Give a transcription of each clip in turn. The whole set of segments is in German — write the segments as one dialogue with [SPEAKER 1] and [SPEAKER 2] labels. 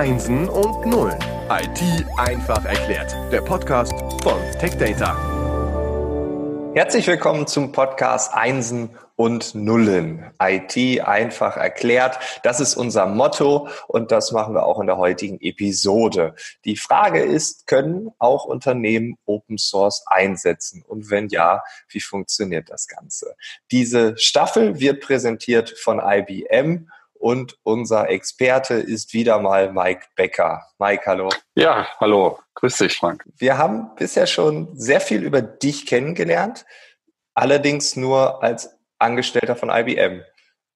[SPEAKER 1] Einsen und Nullen. IT einfach erklärt. Der Podcast von TechData.
[SPEAKER 2] Herzlich willkommen zum Podcast Einsen und Nullen. IT einfach erklärt. Das ist unser Motto und das machen wir auch in der heutigen Episode. Die Frage ist, können auch Unternehmen Open Source einsetzen? Und wenn ja, wie funktioniert das Ganze? Diese Staffel wird präsentiert von IBM und unser Experte ist wieder mal Mike Becker. Mike, hallo.
[SPEAKER 3] Ja, hallo. Grüß dich, Frank.
[SPEAKER 2] Wir haben bisher schon sehr viel über dich kennengelernt, allerdings nur als Angestellter von IBM.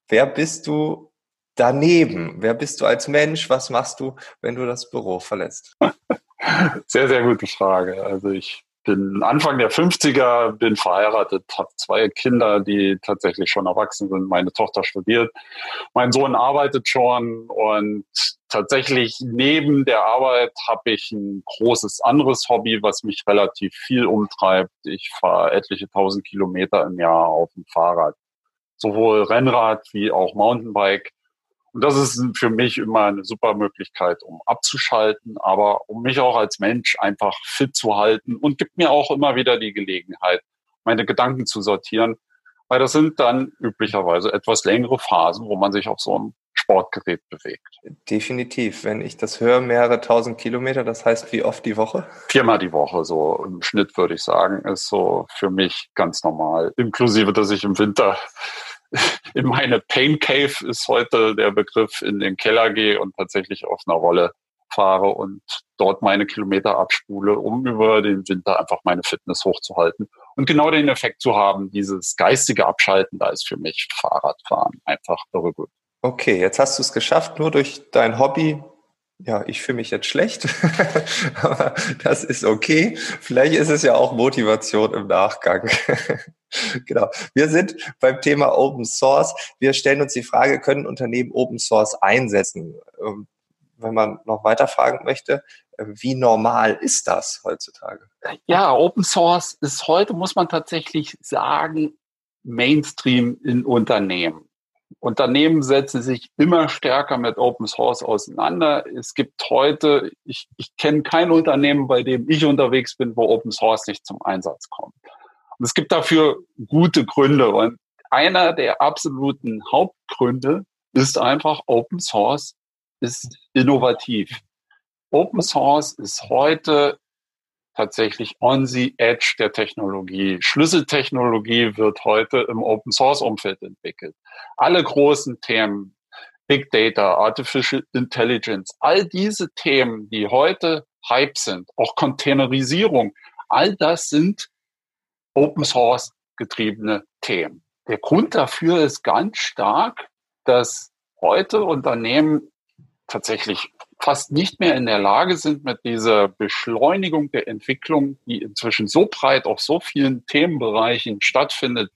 [SPEAKER 2] Wer bist du daneben? Wer bist du als Mensch? Was machst du, wenn du das Büro verlässt?
[SPEAKER 3] Sehr, sehr gute Frage. Also ich bin Anfang der 50er, bin verheiratet, habe zwei Kinder, die tatsächlich schon erwachsen sind. Meine Tochter studiert, mein Sohn arbeitet schon und tatsächlich neben der Arbeit habe ich ein großes anderes Hobby, was mich relativ viel umtreibt. Ich fahre etliche tausend Kilometer im Jahr auf dem Fahrrad, sowohl Rennrad wie auch Mountainbike. Und das ist für mich immer eine super Möglichkeit, um abzuschalten, aber um mich auch als Mensch einfach fit zu halten und gibt mir auch immer wieder die Gelegenheit, meine Gedanken zu sortieren, weil das sind dann üblicherweise etwas längere Phasen, wo man sich auf so einem Sportgerät bewegt.
[SPEAKER 2] Definitiv. Wenn ich das höre, mehrere tausend Kilometer, das heißt wie oft die Woche?
[SPEAKER 3] Viermal die Woche, so im Schnitt würde ich sagen, ist so für mich ganz normal. Inklusive, dass ich im Winter in meine Pain Cave ist heute der Begriff, in den Keller gehe und tatsächlich auf einer Rolle fahre und dort meine Kilometer abspule, um über den Winter einfach meine Fitness hochzuhalten und genau den Effekt zu haben, dieses geistige Abschalten, da ist für mich Fahrradfahren einfach irre gut.
[SPEAKER 2] Okay, jetzt hast du es geschafft, nur durch dein Hobby ja, ich fühle mich jetzt schlecht, aber das ist okay. Vielleicht ist es ja auch Motivation im Nachgang. genau. Wir sind beim Thema Open Source. Wir stellen uns die Frage, können Unternehmen Open Source einsetzen? Ähm, wenn man noch weiter fragen möchte, äh, wie normal ist das heutzutage?
[SPEAKER 3] Ja, Open Source ist heute, muss man tatsächlich sagen, Mainstream in Unternehmen. Unternehmen setzen sich immer stärker mit Open Source auseinander. Es gibt heute, ich, ich kenne kein Unternehmen, bei dem ich unterwegs bin, wo Open Source nicht zum Einsatz kommt. Und es gibt dafür gute Gründe. Und einer der absoluten Hauptgründe ist einfach, Open Source ist innovativ. Open Source ist heute tatsächlich on the edge der Technologie. Schlüsseltechnologie wird heute im Open Source Umfeld entwickelt. Alle großen Themen, Big Data, Artificial Intelligence, all diese Themen, die heute Hype sind, auch Containerisierung, all das sind Open Source getriebene Themen. Der Grund dafür ist ganz stark, dass heute Unternehmen tatsächlich fast nicht mehr in der Lage sind, mit dieser Beschleunigung der Entwicklung, die inzwischen so breit auf so vielen Themenbereichen stattfindet,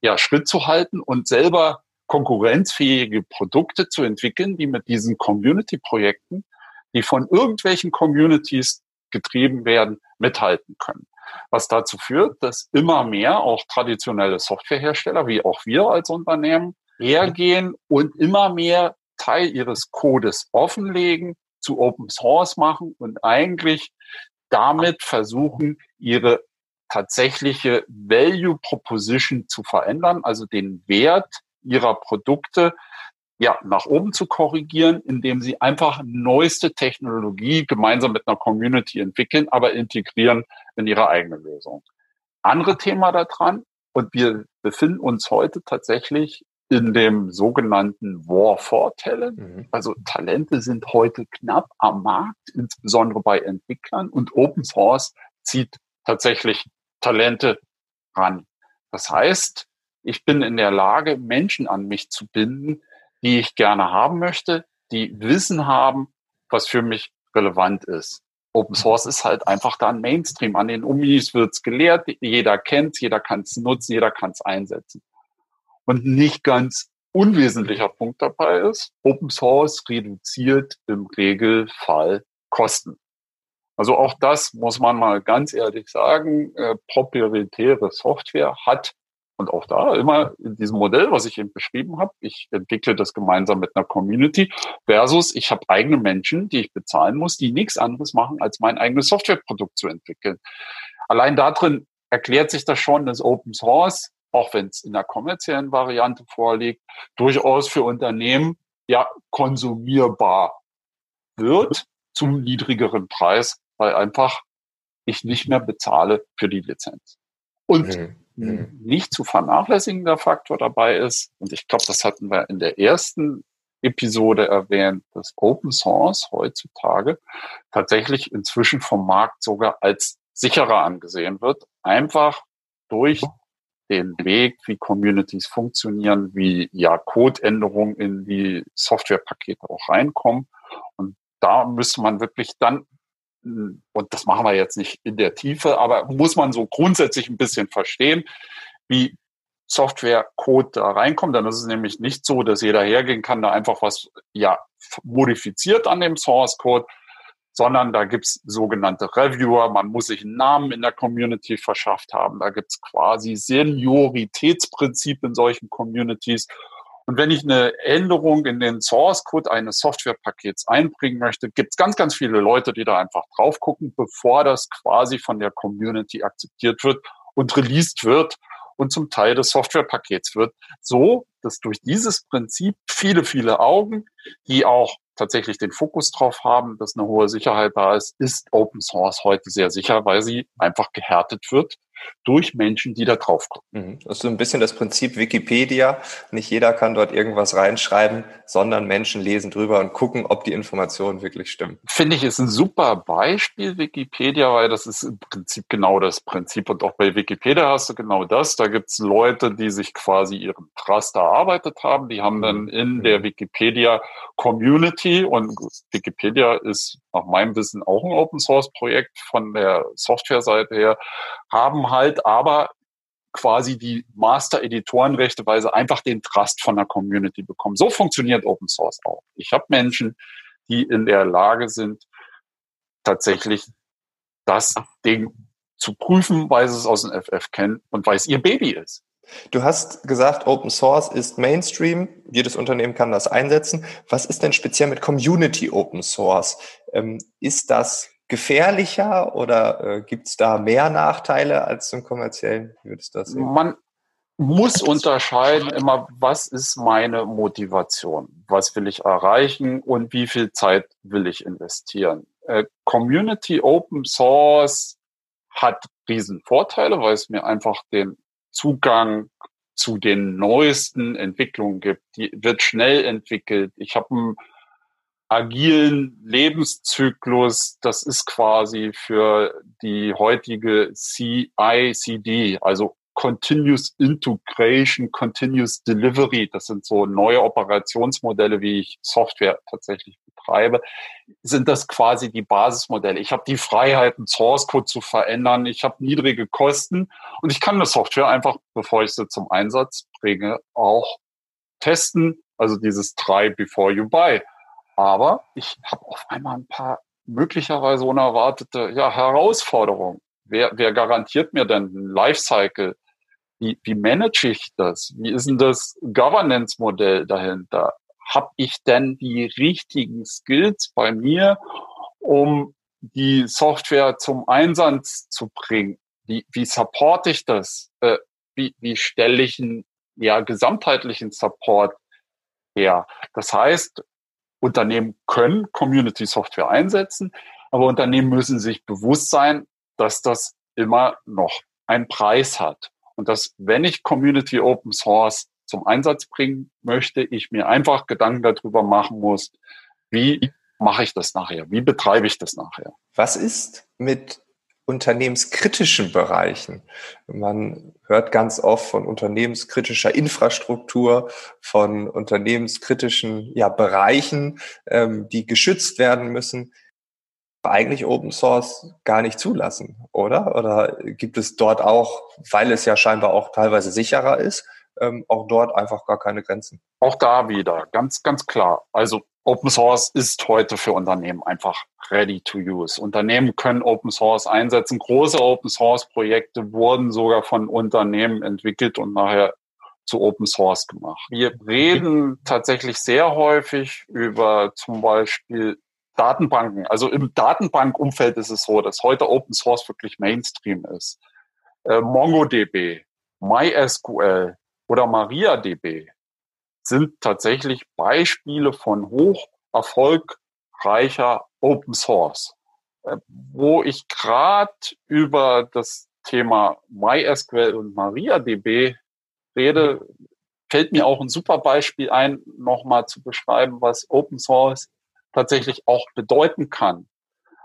[SPEAKER 3] ja, Schritt zu halten und selber konkurrenzfähige Produkte zu entwickeln, die mit diesen Community-Projekten, die von irgendwelchen Communities getrieben werden, mithalten können. Was dazu führt, dass immer mehr auch traditionelle Softwarehersteller, wie auch wir als Unternehmen, hergehen und immer mehr Teil ihres Codes offenlegen, zu Open Source machen und eigentlich damit versuchen, ihre tatsächliche Value Proposition zu verändern, also den Wert ihrer Produkte ja, nach oben zu korrigieren, indem sie einfach neueste Technologie gemeinsam mit einer Community entwickeln, aber integrieren in ihre eigene Lösung. Andere Thema daran, und wir befinden uns heute tatsächlich in dem sogenannten War for Talent. Mhm. Also Talente sind heute knapp am Markt, insbesondere bei Entwicklern und Open Source zieht tatsächlich Talente ran. Das heißt, ich bin in der Lage, Menschen an mich zu binden, die ich gerne haben möchte, die Wissen haben, was für mich relevant ist. Open Source ist halt einfach da ein Mainstream. An den Unis wird's gelehrt, jeder kennt's, jeder kann's nutzen, jeder kann's einsetzen. Und nicht ganz unwesentlicher Punkt dabei ist, Open Source reduziert im Regelfall Kosten. Also auch das muss man mal ganz ehrlich sagen, äh, proprietäre Software hat Und auch da immer in diesem Modell, was ich eben beschrieben habe, ich entwickle das gemeinsam mit einer Community versus ich habe eigene Menschen, die ich bezahlen muss, die nichts anderes machen, als mein eigenes Softwareprodukt zu entwickeln. Allein darin erklärt sich das schon, dass Open Source, auch wenn es in der kommerziellen Variante vorliegt, durchaus für Unternehmen ja konsumierbar wird zum niedrigeren Preis, weil einfach ich nicht mehr bezahle für die Lizenz. Und mhm. mhm. nicht zu vernachlässigender Faktor dabei ist, und ich glaube, das hatten wir in der ersten Episode erwähnt, dass Open Source heutzutage tatsächlich inzwischen vom Markt sogar als sicherer angesehen wird, einfach durch den Weg, wie Communities funktionieren, wie ja Codeänderungen in die Softwarepakete auch reinkommen. Und da müsste man wirklich dann und das machen wir jetzt nicht in der Tiefe, aber muss man so grundsätzlich ein bisschen verstehen, wie Software-Code da reinkommt. Dann ist es nämlich nicht so, dass jeder hergehen kann, da einfach was ja modifiziert an dem Source-Code, sondern da gibt's sogenannte Reviewer. Man muss sich einen Namen in der Community verschafft haben. Da gibt's quasi Senioritätsprinzip in solchen Communities. Und wenn ich eine Änderung in den Source Code eines Softwarepakets einbringen möchte, gibt es ganz, ganz viele Leute, die da einfach drauf gucken, bevor das quasi von der Community akzeptiert wird und released wird und zum Teil des Softwarepakets wird. So, dass durch dieses Prinzip viele, viele Augen, die auch tatsächlich den Fokus drauf haben, dass eine hohe Sicherheit da ist, ist Open Source heute sehr sicher, weil sie einfach gehärtet wird durch Menschen, die da drauf gucken.
[SPEAKER 2] Mhm. Das ist so ein bisschen das Prinzip Wikipedia. Nicht jeder kann dort irgendwas reinschreiben, sondern Menschen lesen drüber und gucken, ob die Informationen wirklich stimmen.
[SPEAKER 3] Finde ich, ist ein super Beispiel Wikipedia, weil das ist im Prinzip genau das Prinzip. Und auch bei Wikipedia hast du genau das. Da gibt es Leute, die sich quasi ihren Trust erarbeitet haben. Die haben dann mhm. in mhm. der Wikipedia Community und Wikipedia ist nach meinem Wissen auch ein Open Source Projekt von der Software-Seite her, haben halt aber quasi die Master-Editorenrechte, weil sie einfach den Trust von der Community bekommen. So funktioniert Open Source auch. Ich habe Menschen, die in der Lage sind, tatsächlich das Ding zu prüfen, weil sie es aus dem FF kennen und weil es ihr Baby ist.
[SPEAKER 2] Du hast gesagt, Open Source ist Mainstream. Jedes Unternehmen kann das einsetzen. Was ist denn speziell mit Community Open Source? Ähm, ist das gefährlicher oder äh, gibt es da mehr Nachteile als zum kommerziellen?
[SPEAKER 3] Wie würdest du das sehen? Man muss unterscheiden immer, was ist meine Motivation? Was will ich erreichen und wie viel Zeit will ich investieren? Äh, Community Open Source hat Riesenvorteile, weil es mir einfach den Zugang zu den neuesten Entwicklungen gibt. Die wird schnell entwickelt. Ich habe einen agilen Lebenszyklus. Das ist quasi für die heutige CI/CD, also Continuous Integration, Continuous Delivery. Das sind so neue Operationsmodelle, wie ich Software tatsächlich betreibe. Sind das quasi die Basismodelle? Ich habe die Freiheiten, Source Code zu verändern. Ich habe niedrige Kosten und ich kann eine Software einfach, bevor ich sie zum Einsatz bringe, auch testen. Also dieses Try before you buy. Aber ich habe auf einmal ein paar möglicherweise unerwartete ja, Herausforderungen. Wer, wer garantiert mir denn ein Lifecycle? Wie, wie manage ich das? Wie ist denn das Governance-Modell dahinter? Hab ich denn die richtigen Skills bei mir, um die Software zum Einsatz zu bringen? Wie, wie supporte ich das? Äh, wie, wie stelle ich einen ja, gesamtheitlichen Support her? Das heißt, Unternehmen können Community Software einsetzen, aber Unternehmen müssen sich bewusst sein, dass das immer noch einen Preis hat. Und dass, wenn ich Community Open Source zum Einsatz bringen möchte, ich mir einfach Gedanken darüber machen muss, wie mache ich das nachher? Wie betreibe ich das nachher?
[SPEAKER 2] Was ist mit unternehmenskritischen Bereichen? Man hört ganz oft von unternehmenskritischer Infrastruktur, von unternehmenskritischen ja, Bereichen, ähm, die geschützt werden müssen eigentlich Open Source gar nicht zulassen, oder? Oder gibt es dort auch, weil es ja scheinbar auch teilweise sicherer ist, ähm, auch dort einfach gar keine Grenzen.
[SPEAKER 3] Auch da wieder, ganz, ganz klar. Also Open Source ist heute für Unternehmen einfach ready to use. Unternehmen können Open Source einsetzen. Große Open Source Projekte wurden sogar von Unternehmen entwickelt und nachher zu Open Source gemacht. Wir reden tatsächlich sehr häufig über zum Beispiel Datenbanken. Also im Datenbankumfeld ist es so, dass heute Open Source wirklich Mainstream ist. Äh, MongoDB, MySQL oder MariaDB sind tatsächlich Beispiele von hoch erfolgreicher Open Source. Äh, wo ich gerade über das Thema MySQL und MariaDB rede, fällt mir auch ein super Beispiel ein, nochmal zu beschreiben, was Open Source tatsächlich auch bedeuten kann.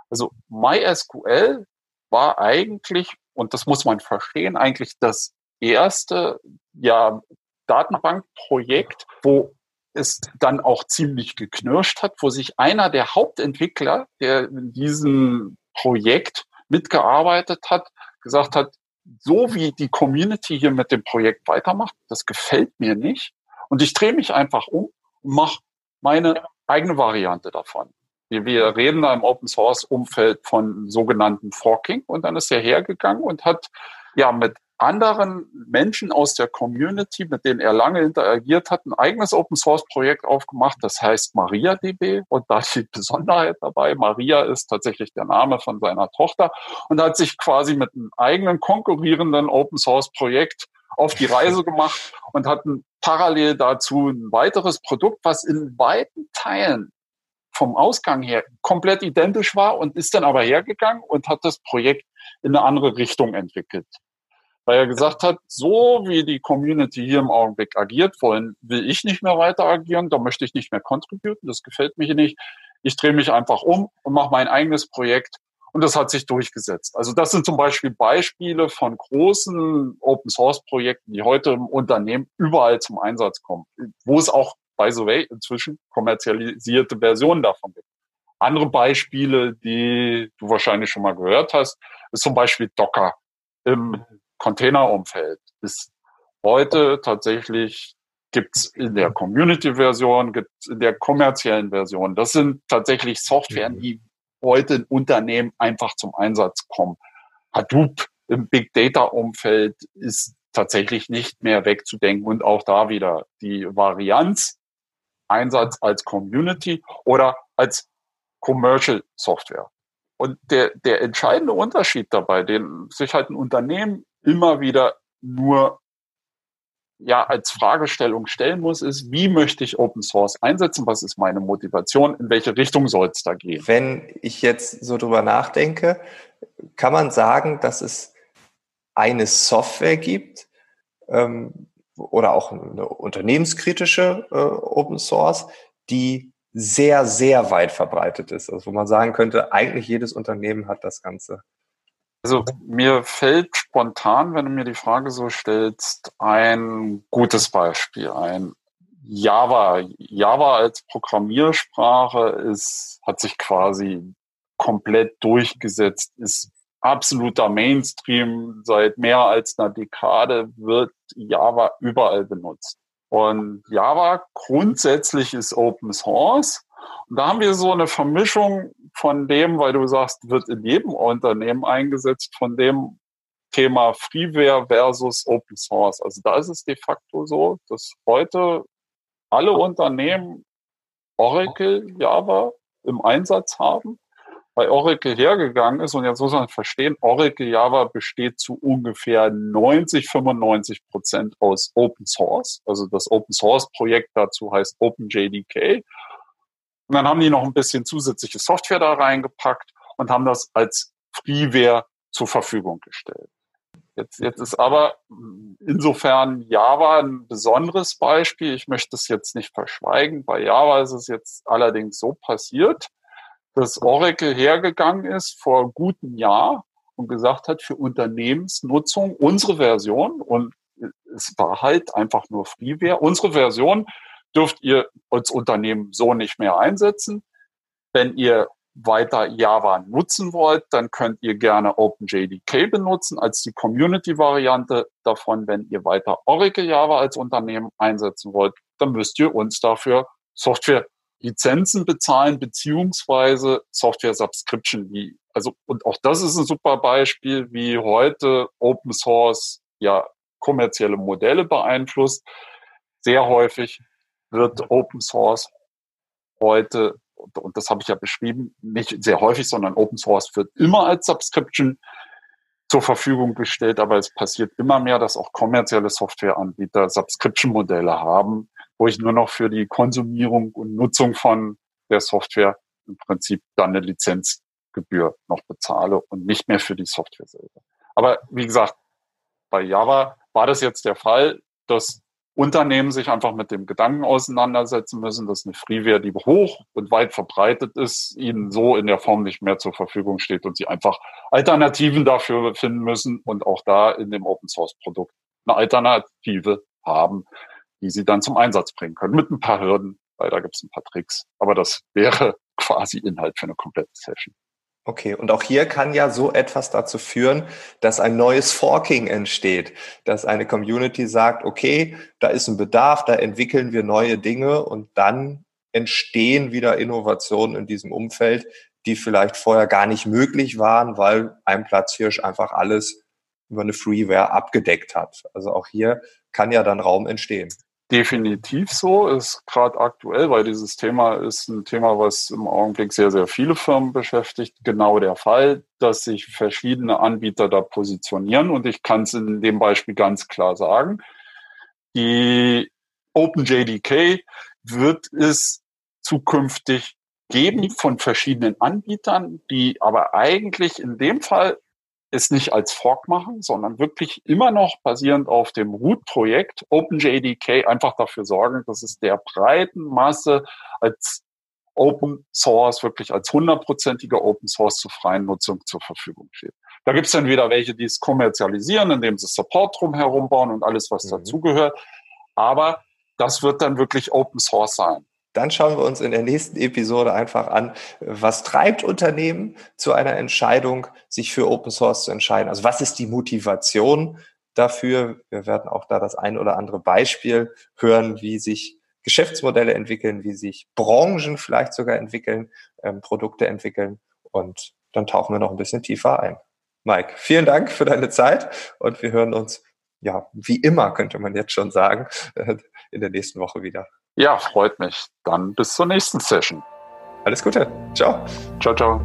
[SPEAKER 3] Also MySQL war eigentlich, und das muss man verstehen, eigentlich das erste ja, Datenbankprojekt, wo es dann auch ziemlich geknirscht hat, wo sich einer der Hauptentwickler, der in diesem Projekt mitgearbeitet hat, gesagt hat, so wie die Community hier mit dem Projekt weitermacht, das gefällt mir nicht. Und ich drehe mich einfach um und mache meine eigene Variante davon. Wir, reden da im Open Source Umfeld von sogenannten Forking und dann ist er hergegangen und hat ja mit anderen Menschen aus der Community, mit denen er lange interagiert hat, ein eigenes Open Source Projekt aufgemacht. Das heißt MariaDB. Und da die Besonderheit dabei. Maria ist tatsächlich der Name von seiner Tochter und hat sich quasi mit einem eigenen konkurrierenden Open Source Projekt auf die Reise gemacht und hat parallel dazu ein weiteres Produkt, was in weiten Teilen vom Ausgang her komplett identisch war und ist dann aber hergegangen und hat das Projekt in eine andere Richtung entwickelt weil er gesagt hat, so wie die Community hier im Augenblick agiert, wollen, will ich nicht mehr weiter agieren, da möchte ich nicht mehr contributen, das gefällt mir nicht. Ich drehe mich einfach um und mache mein eigenes Projekt und das hat sich durchgesetzt. Also das sind zum Beispiel Beispiele von großen Open Source Projekten, die heute im Unternehmen überall zum Einsatz kommen, wo es auch, by the way, inzwischen kommerzialisierte Versionen davon gibt. Andere Beispiele, die du wahrscheinlich schon mal gehört hast, ist zum Beispiel Docker. Im Containerumfeld ist heute tatsächlich gibt's in der Community-Version, gibt's in der kommerziellen Version. Das sind tatsächlich Software, mhm. die heute in Unternehmen einfach zum Einsatz kommen. Hadoop im Big Data-Umfeld ist tatsächlich nicht mehr wegzudenken und auch da wieder die Varianz, Einsatz als Community oder als Commercial Software. Und der, der entscheidende Unterschied dabei, den sich halt ein Unternehmen immer wieder nur ja als Fragestellung stellen muss, ist, wie möchte ich Open Source einsetzen? Was ist meine Motivation? In welche Richtung soll es da gehen?
[SPEAKER 2] Wenn ich jetzt so drüber nachdenke, kann man sagen, dass es eine Software gibt ähm, oder auch eine unternehmenskritische äh, Open Source, die sehr, sehr weit verbreitet ist. Also wo man sagen könnte, eigentlich jedes Unternehmen hat das Ganze.
[SPEAKER 3] Also mir fällt spontan, wenn du mir die Frage so stellst, ein gutes Beispiel ein. Java. Java als Programmiersprache ist, hat sich quasi komplett durchgesetzt, ist absoluter Mainstream. Seit mehr als einer Dekade wird Java überall benutzt. Und Java grundsätzlich ist Open Source. Und da haben wir so eine Vermischung von dem, weil du sagst, wird in jedem Unternehmen eingesetzt, von dem Thema Freeware versus Open Source. Also da ist es de facto so, dass heute alle Unternehmen Oracle Java im Einsatz haben, weil Oracle hergegangen ist und jetzt muss man verstehen, Oracle Java besteht zu ungefähr 90, 95 Prozent aus Open Source. Also das Open Source Projekt dazu heißt OpenJDK und dann haben die noch ein bisschen zusätzliche Software da reingepackt und haben das als Freeware zur Verfügung gestellt. Jetzt, jetzt ist aber insofern Java ein besonderes Beispiel. Ich möchte es jetzt nicht verschweigen. Bei Java ist es jetzt allerdings so passiert, dass Oracle hergegangen ist vor gutem Jahr und gesagt hat, für Unternehmensnutzung unsere Version und es war halt einfach nur Freeware. Unsere Version dürft ihr als Unternehmen so nicht mehr einsetzen. Wenn ihr weiter Java nutzen wollt, dann könnt ihr gerne OpenJDK benutzen als die Community-Variante davon. Wenn ihr weiter Oracle Java als Unternehmen einsetzen wollt, dann müsst ihr uns dafür Software-Lizenzen bezahlen, beziehungsweise Software-Subscription. Also, und auch das ist ein super Beispiel, wie heute Open Source ja kommerzielle Modelle beeinflusst. Sehr häufig wird Open Source heute und das habe ich ja beschrieben, nicht sehr häufig, sondern Open Source wird immer als Subscription zur Verfügung gestellt, aber es passiert immer mehr, dass auch kommerzielle Softwareanbieter Subscription-Modelle haben, wo ich nur noch für die Konsumierung und Nutzung von der Software im Prinzip dann eine Lizenzgebühr noch bezahle und nicht mehr für die Software selber. Aber wie gesagt, bei Java war das jetzt der Fall, dass Unternehmen sich einfach mit dem Gedanken auseinandersetzen müssen, dass eine Freeware, die hoch und weit verbreitet ist, ihnen so in der Form nicht mehr zur Verfügung steht und sie einfach Alternativen dafür finden müssen und auch da in dem Open Source Produkt eine Alternative haben, die sie dann zum Einsatz bringen können. Mit ein paar Hürden, weil da gibt es ein paar Tricks. Aber das wäre quasi Inhalt für eine komplette Session.
[SPEAKER 2] Okay, und auch hier kann ja so etwas dazu führen, dass ein neues Forking entsteht, dass eine Community sagt, okay, da ist ein Bedarf, da entwickeln wir neue Dinge und dann entstehen wieder Innovationen in diesem Umfeld, die vielleicht vorher gar nicht möglich waren, weil ein Platzhirsch einfach alles über eine Freeware abgedeckt hat. Also auch hier kann ja dann Raum entstehen
[SPEAKER 3] definitiv so, ist gerade aktuell, weil dieses Thema ist ein Thema, was im Augenblick sehr, sehr viele Firmen beschäftigt, genau der Fall, dass sich verschiedene Anbieter da positionieren. Und ich kann es in dem Beispiel ganz klar sagen. Die OpenJDK wird es zukünftig geben von verschiedenen Anbietern, die aber eigentlich in dem Fall es nicht als Fork machen, sondern wirklich immer noch basierend auf dem Root-Projekt OpenJDK einfach dafür sorgen, dass es der breiten Masse als Open Source, wirklich als hundertprozentiger Open Source zur freien Nutzung zur Verfügung steht. Da gibt es dann wieder welche, die es kommerzialisieren, indem sie Support drumherum bauen und alles, was mhm. dazugehört. Aber das wird dann wirklich Open Source sein.
[SPEAKER 2] Dann schauen wir uns in der nächsten Episode einfach an, was treibt Unternehmen zu einer Entscheidung, sich für Open Source zu entscheiden. Also was ist die Motivation dafür? Wir werden auch da das ein oder andere Beispiel hören, wie sich Geschäftsmodelle entwickeln, wie sich Branchen vielleicht sogar entwickeln, ähm, Produkte entwickeln. Und dann tauchen wir noch ein bisschen tiefer ein. Mike, vielen Dank für deine Zeit und wir hören uns, ja, wie immer könnte man jetzt schon sagen, in der nächsten Woche wieder.
[SPEAKER 3] Ja, freut mich. Dann bis zur nächsten Session.
[SPEAKER 2] Alles Gute. Ciao.
[SPEAKER 3] Ciao, ciao.